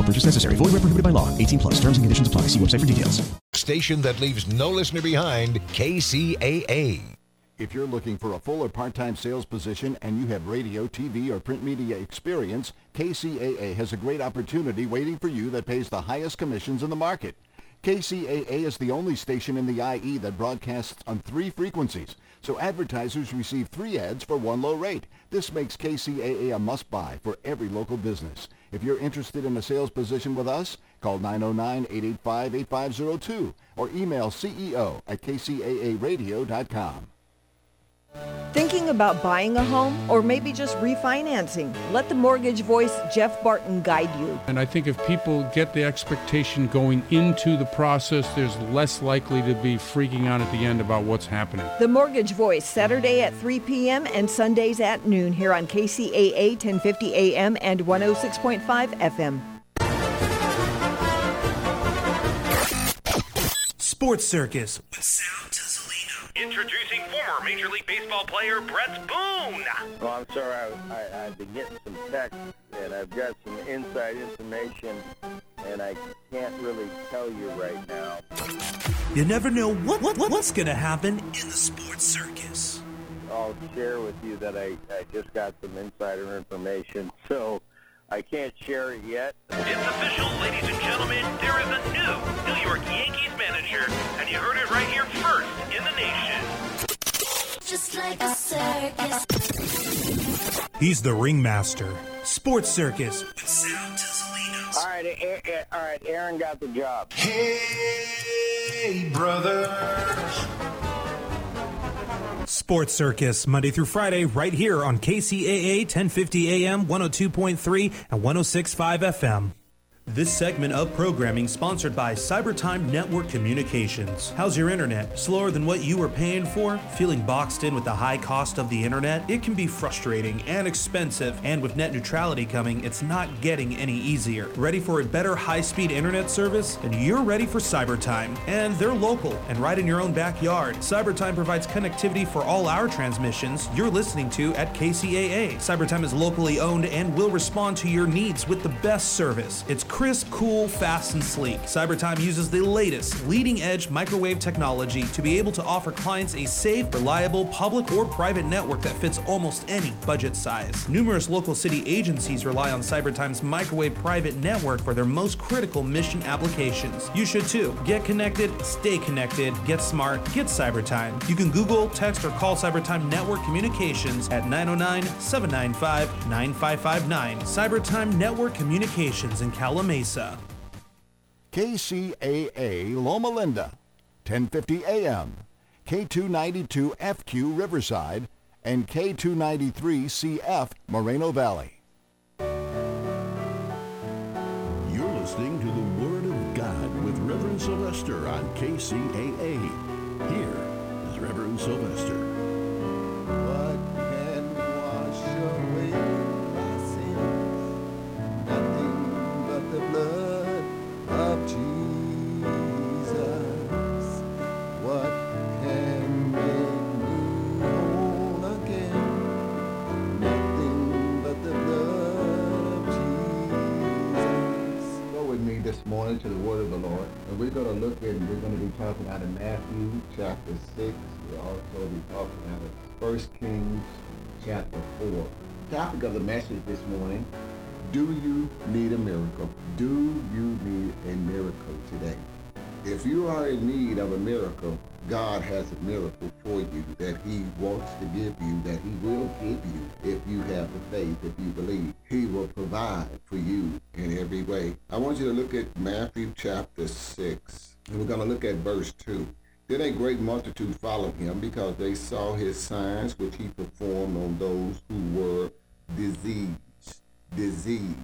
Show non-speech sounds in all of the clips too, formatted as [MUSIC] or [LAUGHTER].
No purchase necessary. Void where prohibited by law. 18 plus. Terms and conditions apply. See website for details. Station that leaves no listener behind, KCAA. If you're looking for a full or part-time sales position and you have radio, TV, or print media experience, KCAA has a great opportunity waiting for you that pays the highest commissions in the market. KCAA is the only station in the IE that broadcasts on three frequencies, so advertisers receive three ads for one low rate. This makes KCAA a must-buy for every local business. If you're interested in a sales position with us, call 909-885-8502 or email CEO at kcaaradio.com. Thinking about buying a home or maybe just refinancing? Let the mortgage voice Jeff Barton guide you. And I think if people get the expectation going into the process, there's less likely to be freaking out at the end about what's happening. The Mortgage Voice, Saturday at 3 p.m. and Sundays at noon here on KCAA 1050 AM and 106.5 FM. Sports Circus with Sal Tuzolino. Introducing former Major League Baseball player Bret Boone. Well, I'm sorry, I, I, I've been getting some texts, and I've got some inside information, and I can't really tell you right now. You never know what, what, what what's going to happen in the Sports Circus. I'll share with you that I, I just got some insider information, so I can't share it yet. It's official, ladies and gentlemen. There is a new New York Yankees manager, and you heard it right here first in the nation. Just like a circus. He's the ringmaster. Sports Circus with Sal Tuzolino. All right, A- A- all right, Aaron got the job. Hey, brother. Sports Circus, Monday through Friday, right here on KCAA 1050 AM, 102.3, and 106.5 FM. This segment of programming sponsored by Cybertime Network Communications. How's your internet? Slower than what you were paying for? Feeling boxed in with the high cost of the internet? It can be frustrating and expensive, and with net neutrality coming, it's not getting any easier. Ready for a better high-speed internet service? And you're ready for Cybertime. And they're local and right in your own backyard. Cybertime provides connectivity for all our transmissions you're listening to at KCAA. Cybertime is locally owned and will respond to your needs with the best service. It's crisp, cool, fast, and sleek. Cybertime uses the latest, leading edge microwave technology to be able to offer clients a safe, reliable, public or private network that fits almost any budget size. Numerous local city agencies rely on Cybertime's microwave private network for their most critical mission applications. You should too. Get connected, stay connected, get smart, get Cybertime. You can Google, text, or call Cybertime Network Communications at 909 795 9559. Cybertime Network Communications in Calimesa. KCAA Loma Linda, 1050 AM, K292 FQ Riverside, and K293 CF Moreno Valley. You're listening to the Word of God with Reverend Sylvester on KCAA. Here is Reverend Sylvester. What into the Word of the Lord. And we're going to look at, we're going to be talking out of Matthew chapter 6. We'll also be talking out of 1 Kings chapter 4. Topic of the message this morning, do you need a miracle? Do you need a miracle today? If you are in need of a miracle, God has a miracle for you that he wants to give you, that he will give you if you have the faith, if you believe. He will provide for you in every way. I want you to look at Matthew chapter 6, and we're going to look at verse 2. Then a great multitude followed him because they saw his signs which he performed on those who were diseased. Diseased.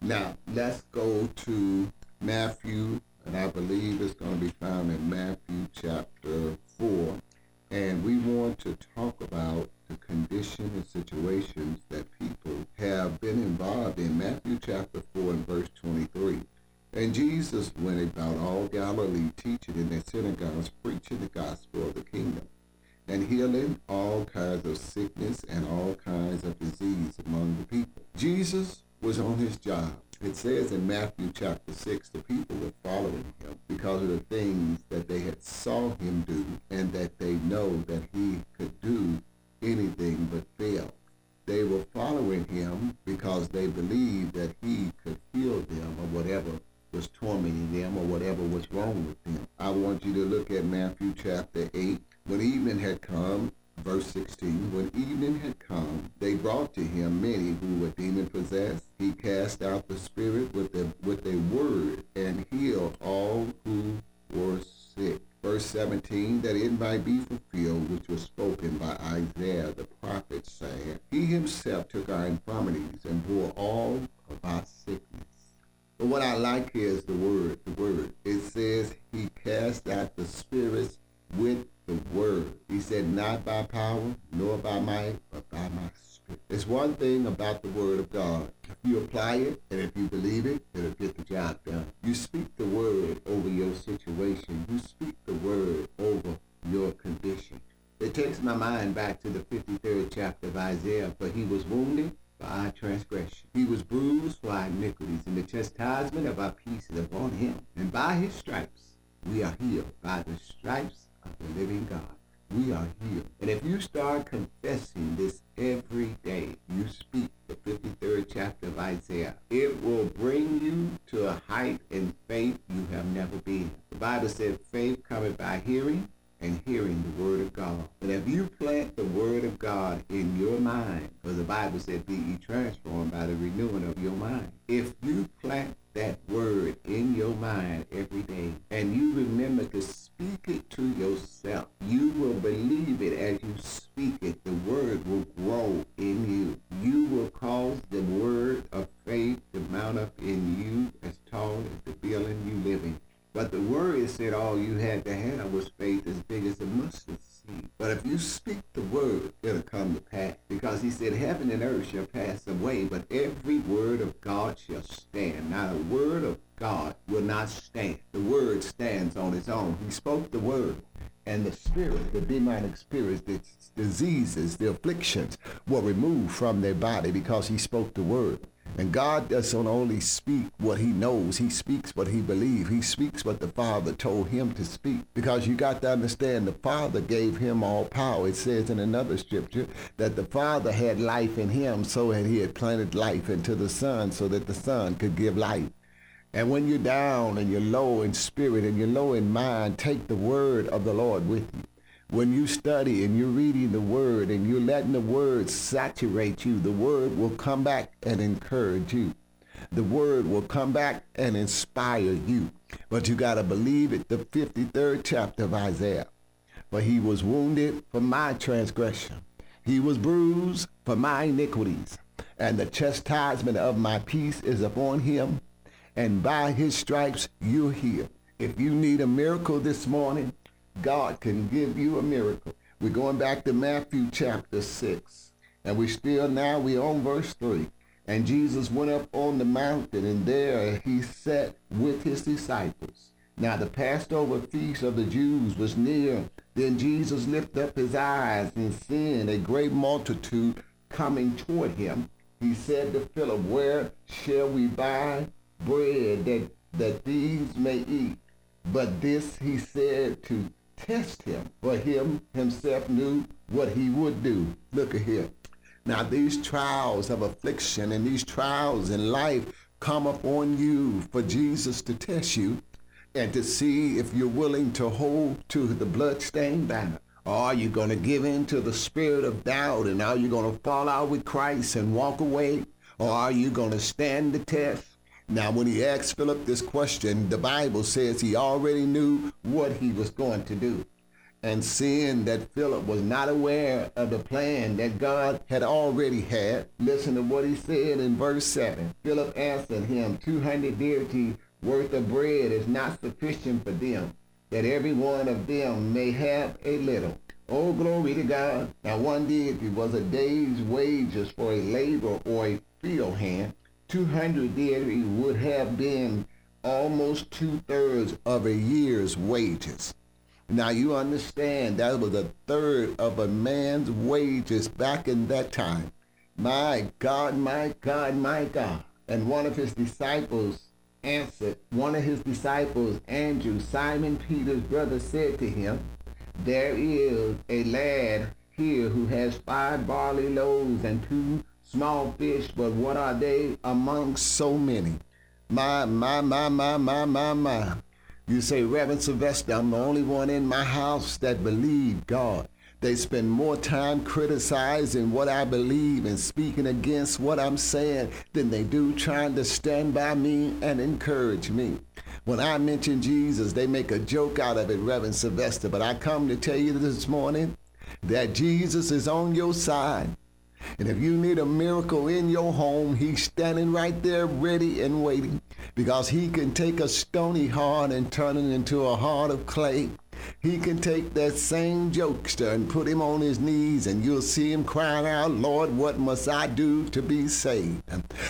Now, let's go to Matthew and I believe it's going to be found in Matthew chapter 4. And we want to talk about the condition and situations that people have been involved in. Matthew chapter 4 and verse 23. And Jesus went about all Galilee, teaching in their synagogues, preaching the gospel of the kingdom, and healing all kinds of sickness and all kinds of disease among the people. Jesus was on his job. It says in Matthew chapter 6, the people were following him because of the things that they had saw him do and that they know that he could do anything but fail. They were following him because they believed that he could heal them or whatever was tormenting them or whatever was wrong with them. I want you to look at Matthew chapter 8. When evening had come, Verse 16, when evening had come, they brought to him many who were demon-possessed. He cast out the spirit with a, with a word and healed all who were sick. Verse 17, that it might be fulfilled which was spoken by Isaiah the prophet, saying, He himself took our infirmities and bore all of our sickness. But what I like here is the word, the word. It says he cast out the spirits with the word. He said, not by power, nor by might, but by my spirit. There's one thing about the word of God. If you apply it and if you believe it, it'll get the job done. You speak the word over your situation. You speak the word over your condition. It takes my mind back to the 53rd chapter of Isaiah, for he was wounded for our transgression. He was bruised for our iniquities, and the chastisement of our peace is upon him. And by his stripes we are healed. By the stripes of the living God. We are healed. And if you start confessing this every day, you speak the 53rd chapter of Isaiah, it will bring you to a height in faith you have never been. The Bible said faith cometh by hearing, and hearing the word of God. But if you plant the word of God in your mind, because the Bible said, be ye transformed by the renewing of your mind. If you plant that word in your mind every day, and you remember to speak it to yourself, you will believe it as you speak it. The word will grow in you. You will cause the word of faith to mount up in you as tall as the building you live in. But the word said all you had to have was faith as big as a mustard seed. But if you speak the word, it'll come to pass. Because he said, heaven and earth shall pass away, but every word of God shall stand. Now, the word of God will not stand. The word stands on its own. He spoke the word. And the spirit, the demonic spirits, the diseases, the afflictions were removed from their body because he spoke the word. And God doesn't only speak what he knows, he speaks what he believes. He speaks what the Father told him to speak. Because you got to understand the Father gave him all power. It says in another scripture that the Father had life in him so that he had planted life into the Son so that the Son could give life. And when you're down and you're low in spirit and you're low in mind, take the word of the Lord with you when you study and you're reading the word and you're letting the word saturate you, the word will come back and encourage you. The word will come back and inspire you. But you got to believe it. The 53rd chapter of Isaiah. For he was wounded for my transgression. He was bruised for my iniquities. And the chastisement of my peace is upon him. And by his stripes you're healed. If you need a miracle this morning, God can give you a miracle. We're going back to Matthew chapter 6. And we still now, we're on verse 3. And Jesus went up on the mountain, and there he sat with his disciples. Now the Passover feast of the Jews was near. Then Jesus lifted up his eyes and seeing a great multitude coming toward him, he said to Philip, Where shall we buy bread that that thieves may eat. But this he said to test him, for him himself knew what he would do. Look at here. Now these trials of affliction and these trials in life come upon you for Jesus to test you and to see if you're willing to hold to the bloodstained banner. Or are you going to give in to the spirit of doubt and are you going to fall out with Christ and walk away? Or are you going to stand the test? Now, when he asked Philip this question, the Bible says he already knew what he was going to do. And seeing that Philip was not aware of the plan that God had already had, listen to what he said in verse 7. Philip answered him, 200 denarii worth of bread is not sufficient for them, that every one of them may have a little. Oh, glory to God. Now, one denarii was a day's wages for a laborer or a field hand. 200 denarii would have been almost two-thirds of a year's wages. Now you understand that was a third of a man's wages back in that time. My God, my God, my God. And one of his disciples answered, one of his disciples, Andrew, Simon Peter's brother, said to him, There is a lad here who has five barley loaves and two small fish, but what are they among so many? My, my, my, my, my, my, my. You say, Reverend Sylvester, I'm the only one in my house that believe God. They spend more time criticizing what I believe and speaking against what I'm saying than they do trying to stand by me and encourage me. When I mention Jesus, they make a joke out of it, Reverend Sylvester, but I come to tell you this morning that Jesus is on your side. And if you need a miracle in your home, he's standing right there ready and waiting because he can take a stony heart and turn it into a heart of clay. He can take that same jokester and put him on his knees, and you'll see him crying out, Lord, what must I do to be saved?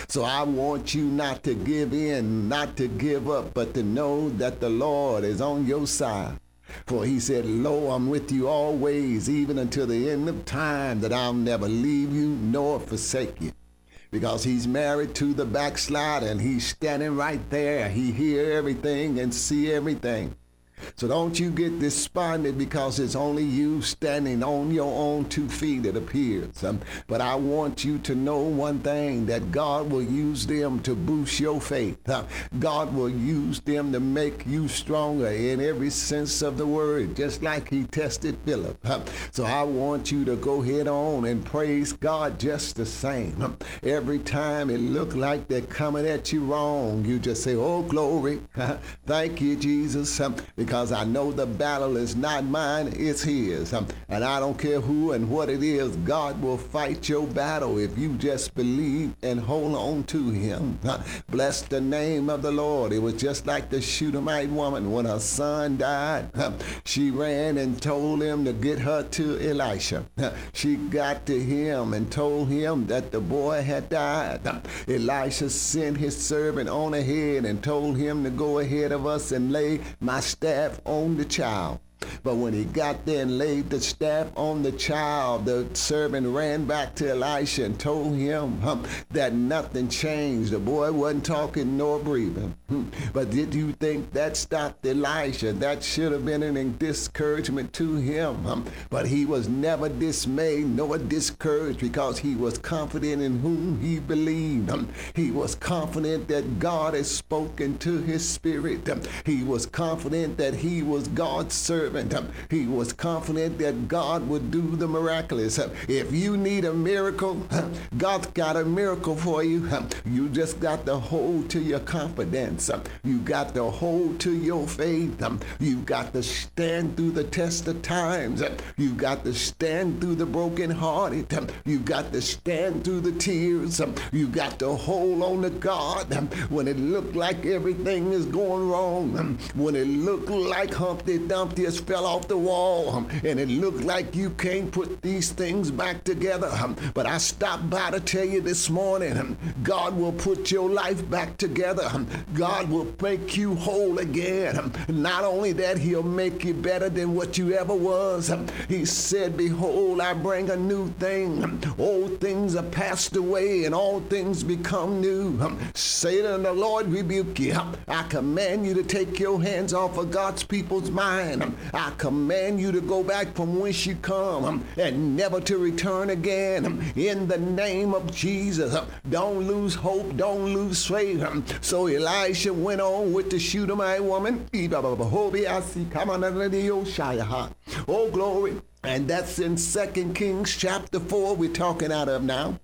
So I want you not to give in, not to give up, but to know that the Lord is on your side. For he said, Lo, I'm with you always, even until the end of time, that I'll never leave you nor forsake you. Because he's married to the backslider and he's standing right there. He hear everything and see everything. So don't you get despondent because it's only you standing on your own two feet, it appears. Um, but I want you to know one thing, that God will use them to boost your faith. Uh, God will use them to make you stronger in every sense of the word, just like he tested Philip. Uh, so I want you to go head on and praise God just the same. Um, every time it look like they're coming at you wrong, you just say, oh, glory. [LAUGHS] Thank you, Jesus. Um, because I know the battle is not mine, it's his. Um, and I don't care who and what it is, God will fight your battle if you just believe and hold on to him. Uh, bless the name of the Lord. It was just like the Shunammite woman when her son died. Uh, she ran and told him to get her to Elisha. Uh, she got to him and told him that the boy had died. Elisha sent his servant on ahead and told him to go ahead of us and lay my staff on the child. But when he got there and laid the staff on the child, the servant ran back to Elisha and told him that nothing changed. The boy wasn't talking nor breathing. But did you think that stopped Elisha? That should have been an discouragement to him. But he was never dismayed nor discouraged because he was confident in whom he believed. He was confident that God had spoken to his spirit. He was confident that he was God's servant servant. He was confident that God would do the miraculous. If you need a miracle, God's got a miracle for you. You just got to hold to your confidence. You got to hold to your faith. You've got to stand through the test of times. You've got to stand through the brokenhearted. You've got to stand through the tears. You've got to hold on to God when it looked like everything is going wrong. When it looked like Humpty Dumpty has fell off the wall um, and it looked like you can't put these things back together. um, But I stopped by to tell you this morning um, God will put your life back together. Um, God will make you whole again. Um, not only that, He'll make you better than what you ever was. Um, he said, Behold, I bring a new thing. Old things are passed away and all things become new. Satan, the Lord rebuke you. I command you to take your hands off of God's people's mind. I command you to go back from whence you come and never to return again. In the name of Jesus, don't lose hope, don't lose faith. So Elisha went on with the Shunammite woman. Oh, glory. And that's in Second Kings chapter 4 we're talking out of now.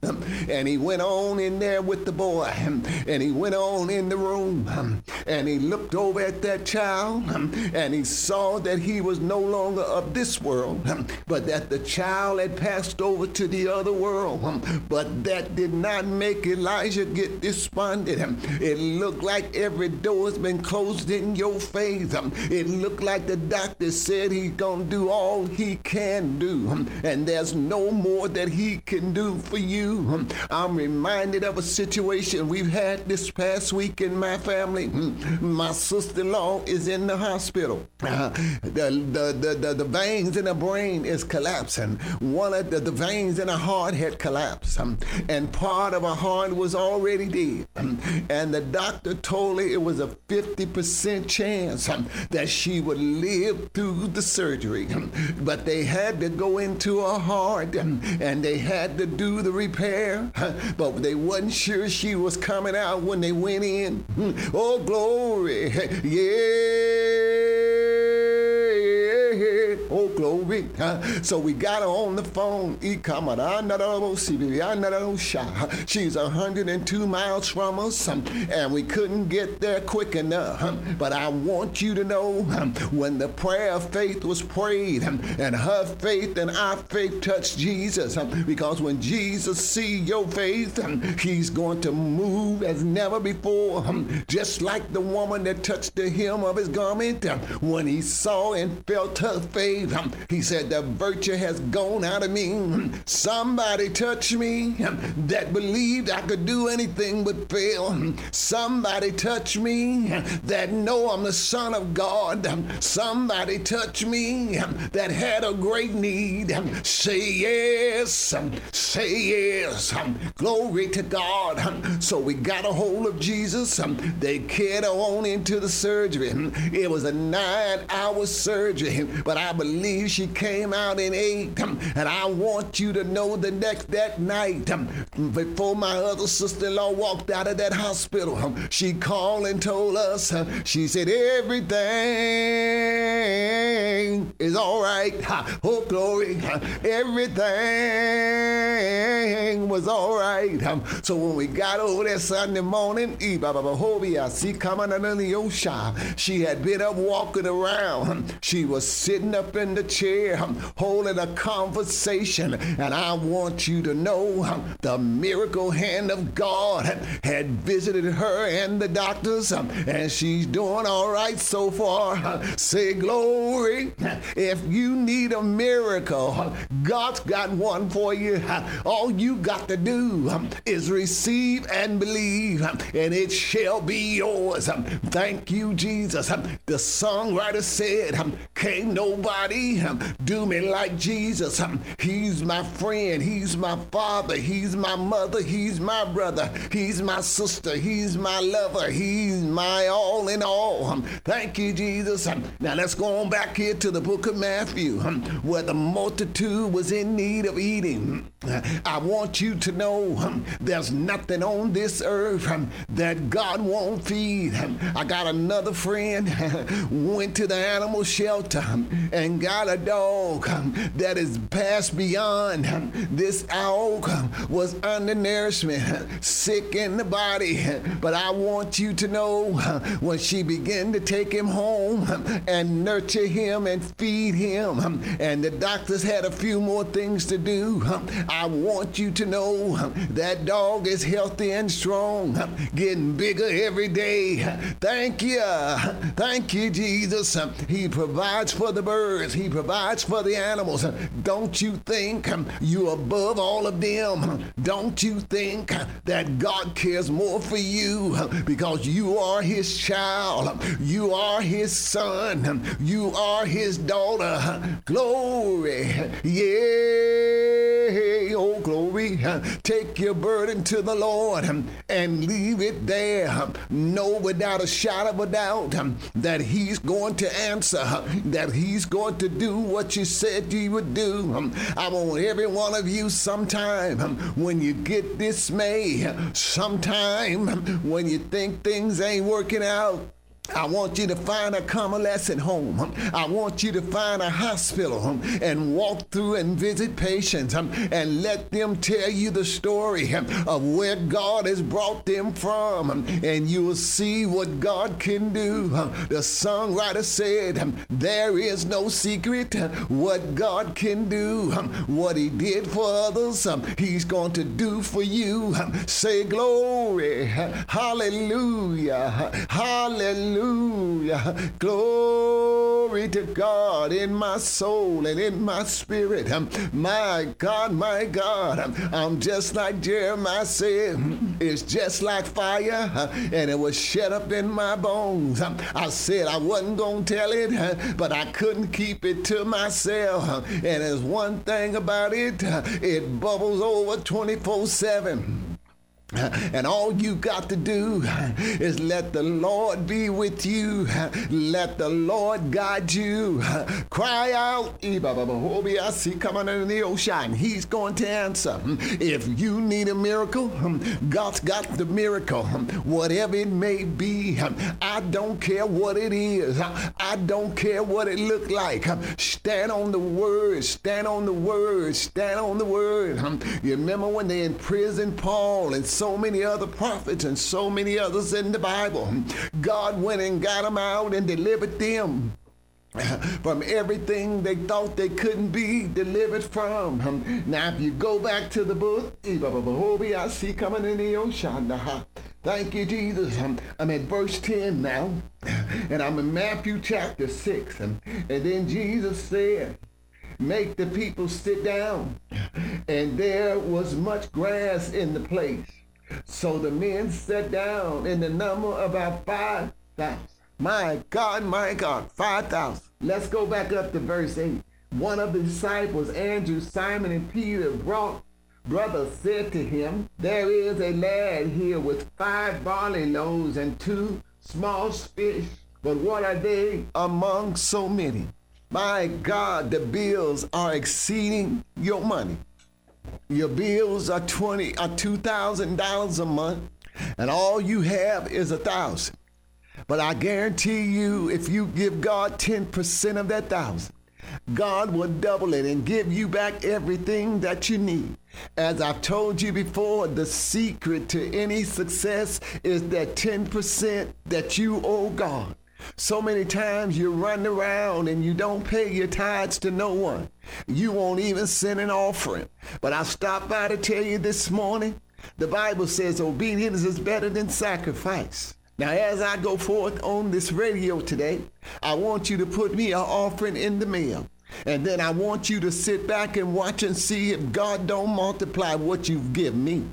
And he went on in there with the boy. And he went on in the room. And he looked over at that child. [LAUGHS] And he saw that he was no longer of this world. [LAUGHS] But that the child had passed over to the other world. [LAUGHS] But that did not make Elijah get despondent. It looked like every door has been closed in your face. It looked like the doctor said he's to do all he can do, and there's no more that he can do for you. I'm reminded of a situation we've had this past week in my family. My sister-in-law is in the hospital. Uh, [LAUGHS] the, the, the, the, the veins in her brain is collapsing. One of the, the veins in her heart had collapsed, um, and part of her heart was already dead. Um, and the doctor told her it was a 50% chance um, that she would live through the surgery. But they had to go into her heart and they had to do the repair. But they wasn't sure she was coming out when they went in. Oh, glory. [LAUGHS] Yeah. Oh, glory. Uh, So we got her on the phone. She's 102 miles from us, and we couldn't get there quick enough. But I want you to know when the prayer of faith was prayed, and her faith and our faith touched Jesus, because when Jesus see your faith, he's going to move as never before. Just like the woman that touched the hem of his garment, when he saw and felt her faith, um, he said, The virtue has gone out of me. Somebody touched me that believed I could do anything but fail. Somebody touched me that know I'm the Son of God. Somebody touched me that had a great need. Say yes, say yes. Glory to God. So we got a hold of Jesus. They carried on into the surgery. It was a nine hour surgery, but I believe she came out and ate. Um, And I want you to know the next that night, um, before my other sister-in-law walked out of that hospital, um, she called and told us, she said, everything is all right. Oh, glory. Everything was all right. So when we got over there Sunday morning, I. She had been up walking around. She was sitting up in the chair, holding a conversation. And I want you to know um, the miracle hand of God had visited her and the doctors, um, and she's doing all right so far. Uh, say glory. If you need a miracle, uh, God's got one for you. Uh, all you got to do um, is receive and believe, um, and it shall be yours. Um, thank you, Jesus. Um, the songwriter said, Can't nobody um, do me like Jesus. He's my friend, He's my father, He's my mother, He's my brother, He's my sister, He's my lover, He's my all in all. Thank you, Jesus. Now let's go on back here to the book of Matthew, where the multitude was in need of eating. I want you to know there's nothing on this earth that God won't feed. I got another friend [LAUGHS] went to the animal shelter and got a dog um, that is past beyond. Um, This dog um, was undernourishment, um, sick in the body. Um, but I want you to know um, when she began to take him home and nurture him and feed feed him. And the doctors had a few more things to do. I want you to know that dog is healthy and strong, getting bigger every day. Thank you. Thank you, Jesus. He provides for the birds, He provides for the animals. Don't you think you're above all of them? Don't you think that God cares more for you because you are His child? You are His son. You are His daughter. Glory. Yeah. Oh, glory. Take your burden to the Lord and leave it there. Know without a shadow of a doubt that He's going to answer, that He's going to do what you said you would do. Um, I want every one of you sometime um, when you get dismayed, um, sometime when you think things ain't working out. I want you to find a convalescent home. I want you to find a hospital and walk through and visit patients and let them tell you the story of where God has brought them from. And you will see what God can do. The songwriter said, There is no secret what God can do. What He did for others, He's going to do for you. Say glory. Hallelujah. Hallelujah. Hallelujah. Glory to God in my soul and in my spirit. Um, my God, my God. Um, I'm just like Jeremiah said, um, it's just like fire uh, and it was shut up in my bones. I said I wasn't going to tell it, uh, but I couldn't keep it to myself. And there's one thing about it, uh, it bubbles over 24 7. And all you got to do is let the Lord be with you. Let the Lord guide you. Cry out. See coming in the ocean. He's going to answer. If you need a miracle, God's got the miracle. Whatever it may be, I don't care what it is. I don't care what it looked like. Stand on the word. Stand on the word. Stand on the word. You remember when they imprisoned Paul and so many other prophets and so many others in the Bible. God went and got them out and delivered them from everything they thought they couldn't be delivered from. Now, if you go back to the book, I see coming in the ocean. Thank you, Jesus. I'm at verse 10 now, and I'm in Matthew chapter 6. And, and then Jesus said, Make the people sit down. And there was much grass in the place. So the men sat down in the number about 5,000. My God, my God, 5,000. Let's go back up to verse 8. One of the disciples, Andrew, Simon, and Peter, brought brother said to him, There is a lad here with five barley loaves and two small fish, but what are they among so many? My God, the bills are exceeding your money. Your bills are twenty or two thousand dollars a month, and all you have is a thousand. But I guarantee you, if you give God 10% of that thousand, God will double it and give you back everything that you need. As I've told you before, the secret to any success is that 10% that you owe God. So many times you run around and you don't pay your tithes to no one. You won't even send an offering. But I stopped by to tell you this morning, the Bible says obedience is better than sacrifice. Now, as I go forth on this radio today, I want you to put me an offering in the mail. And then I want you to sit back and watch and see if God don't multiply what you've given me.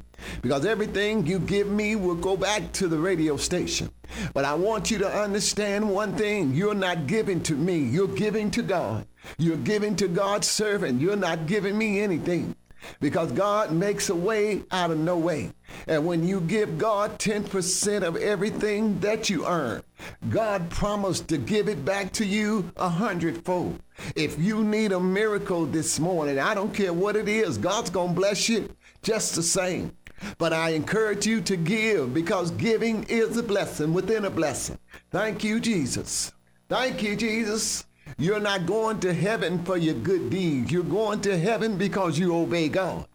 Because everything you give me will go back to the radio station. But I want you to understand one thing. You're not giving to me. You're giving to God. You're giving to God's servant. You're not giving me anything. Because God makes a way out of no way. And when you give God 10% of everything that you earn, God promised to give it back to you a hundredfold. If you need a miracle this morning, I don't care what it is, God's going to bless you just the same. But I encourage you to give because giving is a blessing within a blessing. Thank you, Jesus. Thank you, Jesus. You're not going to heaven for your good deeds. You're going to heaven because you obey God.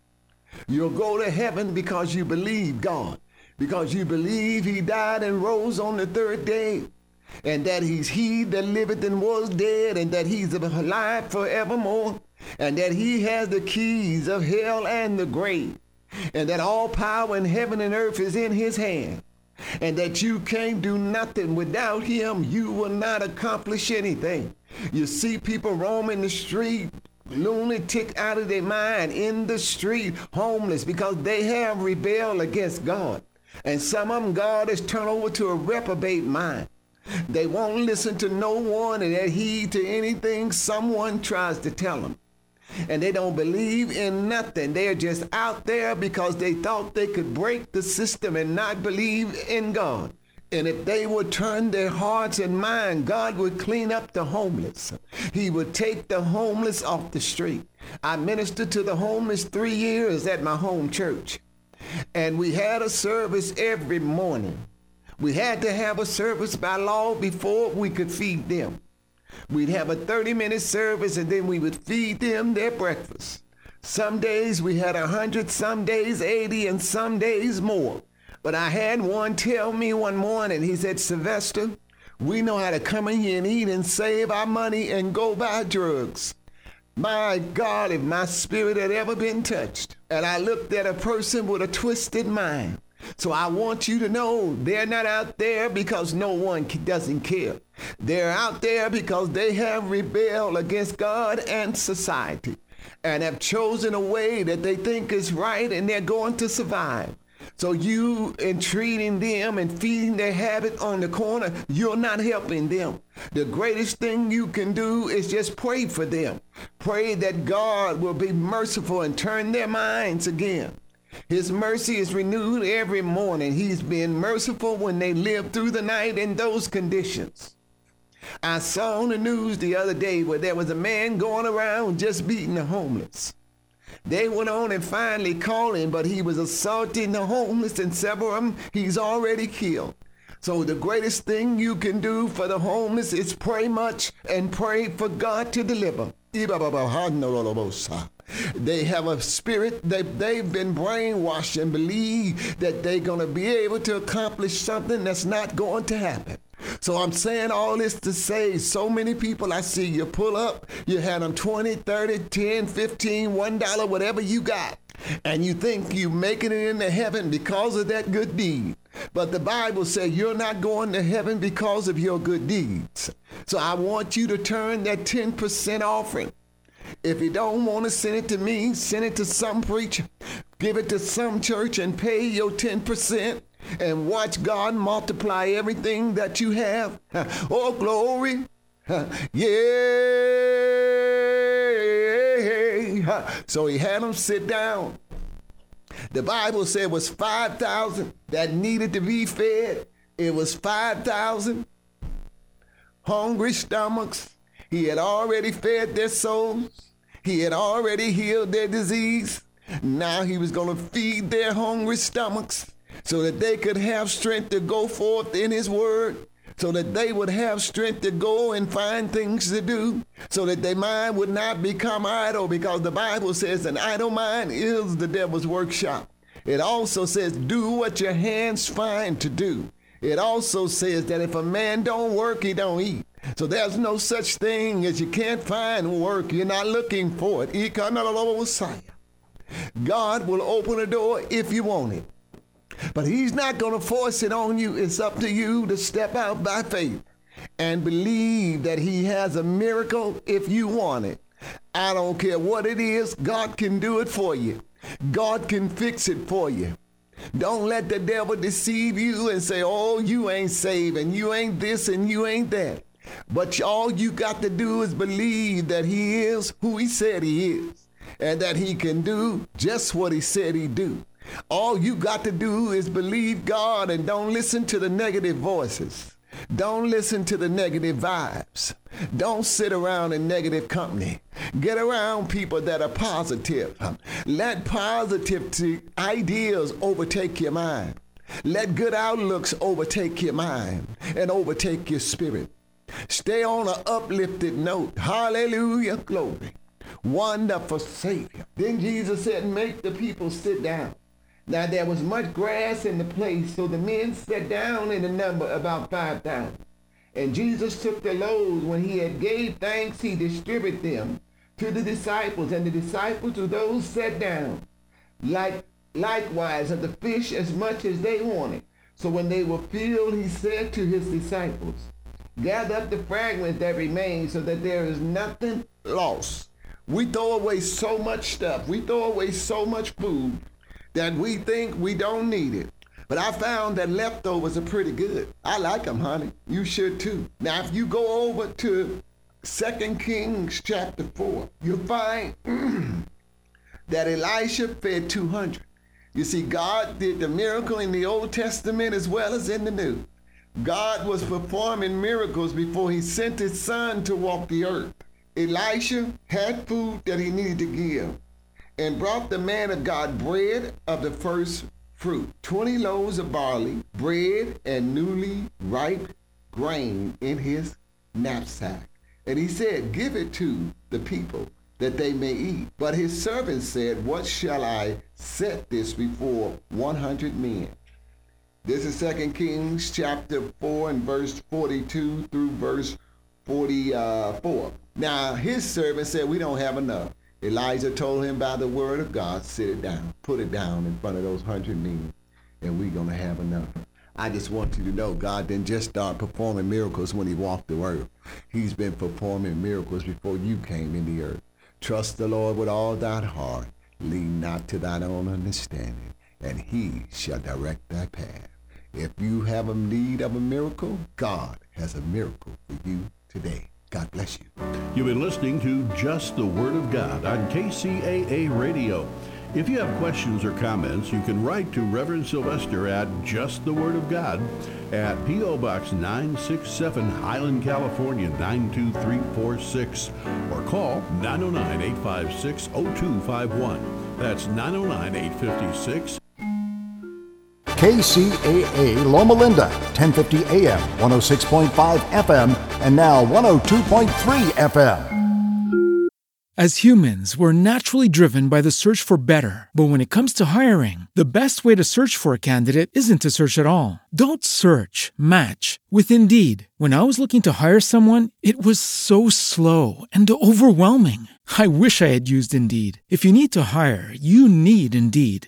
You'll go to heaven because you believe God, because you believe He died and rose on the third day. and that he's he that liveth and was dead, and that he's alive forevermore, and that he has the keys of hell and the grave, and that all power in heaven and earth is in his hand, and that you can't do nothing without him. You will not accomplish anything. You see people roaming the street, lunatic out of their mind in the street, homeless because they have rebelled against God. And some of them, God has turned over to a reprobate mind. They won't listen to no one and heed to anything someone tries to tell them. And they don't believe in nothing. They're just out there because they thought they could break the system and not believe in God. And if they would turn their hearts and mind, God would clean up the homeless. He would take the homeless off the street. I ministered to the homeless three years at my home church. And we had a service every morning. We had to have a service by law before we could feed them. We'd have a 30 minute service and then we would feed them their breakfast. Some days we had a 100, some days 80, and some days more. But I had one tell me one morning, he said, Sylvester, we know how to come in here and eat and save our money and go buy drugs. My God, if my spirit had ever been touched. And I looked at a person with a twisted mind. So I want you to know they're not out there because no one doesn't care. They're out there because they have rebelled against God and society and have chosen a way that they think is right and they're going to survive. So you entreating them and feeding their habit on the corner, you're not helping them. The greatest thing you can do is just pray for them. Pray that God will be merciful and turn their minds again. His mercy is renewed every morning. He's been merciful when they lived through the night in those conditions. I saw on the news the other day where there was a man going around just beating the homeless. They went on and finally called him, but he was assaulting the homeless and several of them he's already killed. So the greatest thing you can do for the homeless is pray much and pray for God to deliver. They have a spirit that they've been brainwashed and believe that they're going to be able to accomplish something that's not going to happen. So I'm saying all this to say so many people I see you pull up, you had them 20, 30, 10, 15, $1, whatever you got. And you think you're making it into heaven because of that good deed. But the Bible says you're not going to heaven because of your good deeds. So I want you to turn that 10% offering. If you don't want to send it to me, send it to some preacher. Give it to some church and pay your 10% and watch God multiply everything that you have. [LAUGHS] Oh, glory. [LAUGHS] Yeah. So he had them sit down. The Bible said it was 5,000 that needed to be fed. It was 5,000 hungry stomachs. He had already fed their souls. He had already healed their disease. Now he was going to feed their hungry stomachs so that they could have strength to go forth in his word, so that they would have strength to go and find things to do, so that their mind would not become idle, because the Bible says an idle mind is the devil's workshop. It also says, do what your hands find to do. It also says that if a man don't work, he don't eat. So there's no such thing as you can't find work. You're not looking for it. God will open a door if you want it. But he's not going to force it on you. It's up to you to step out by faith and believe that he has a miracle if you want it. I don't care what it is, God can do it for you. God can fix it for you. Don't let the devil deceive you and say, oh, you ain't saved and you ain't this and you ain't that. But all you got to do is believe that he is who he said he is and that he can do just what he said he'd do. All you got to do is believe God and don't listen to the negative voices. Don't listen to the negative vibes. Don't sit around in negative company. Get around people that are positive. Let positive ideas overtake your mind. Let good outlooks overtake your mind and overtake your spirit. Stay on an uplifted note. Hallelujah. Glory. Wonderful Savior. Then Jesus said, Make the people sit down. Now there was much grass in the place, so the men sat down in the number about 5,000. And Jesus took the loaves. When he had gave thanks, he distributed them to the disciples, and the disciples to those sat down. Like likewise of the fish as much as they wanted. So when they were filled, he said to his disciples, Gather up the fragments that remain so that there is nothing lost. We throw away so much stuff. We throw away so much food that we think we don't need it. But I found that leftovers are pretty good. I like them, honey. You should too. Now, if you go over to 2 Kings chapter 4, you'll find [CLEARS THROAT] that Elisha fed 200. You see, God did the miracle in the Old Testament as well as in the New. God was performing miracles before he sent his son to walk the earth. Elisha had food that he needed to give and brought the man of God bread of the first fruit, 20 loaves of barley, bread, and newly ripe grain in his knapsack. And he said, Give it to the people that they may eat. But his servant said, What shall I set this before 100 men? This is 2 Kings chapter 4 and verse 42 through verse 44. Now his servant said, We don't have enough. Elijah told him by the word of God, sit it down, put it down in front of those hundred men, and we're going to have enough. I just want you to know God didn't just start performing miracles when he walked the earth. He's been performing miracles before you came in the earth. Trust the Lord with all thine heart. Lean not to thine own understanding, and he shall direct thy path. If you have a need of a miracle, God has a miracle for you today. God bless you. You've been listening to Just the Word of God on KCAA Radio. If you have questions or comments, you can write to Reverend Sylvester at Just the Word of God at P.O. Box 967 Highland, California 92346 or call 909 856 0251. That's 909 856 KCAA Loma Linda, 1050 AM, 106.5 FM, and now 102.3 FM. As humans, we're naturally driven by the search for better. But when it comes to hiring, the best way to search for a candidate isn't to search at all. Don't search, match with Indeed. When I was looking to hire someone, it was so slow and overwhelming. I wish I had used Indeed. If you need to hire, you need Indeed.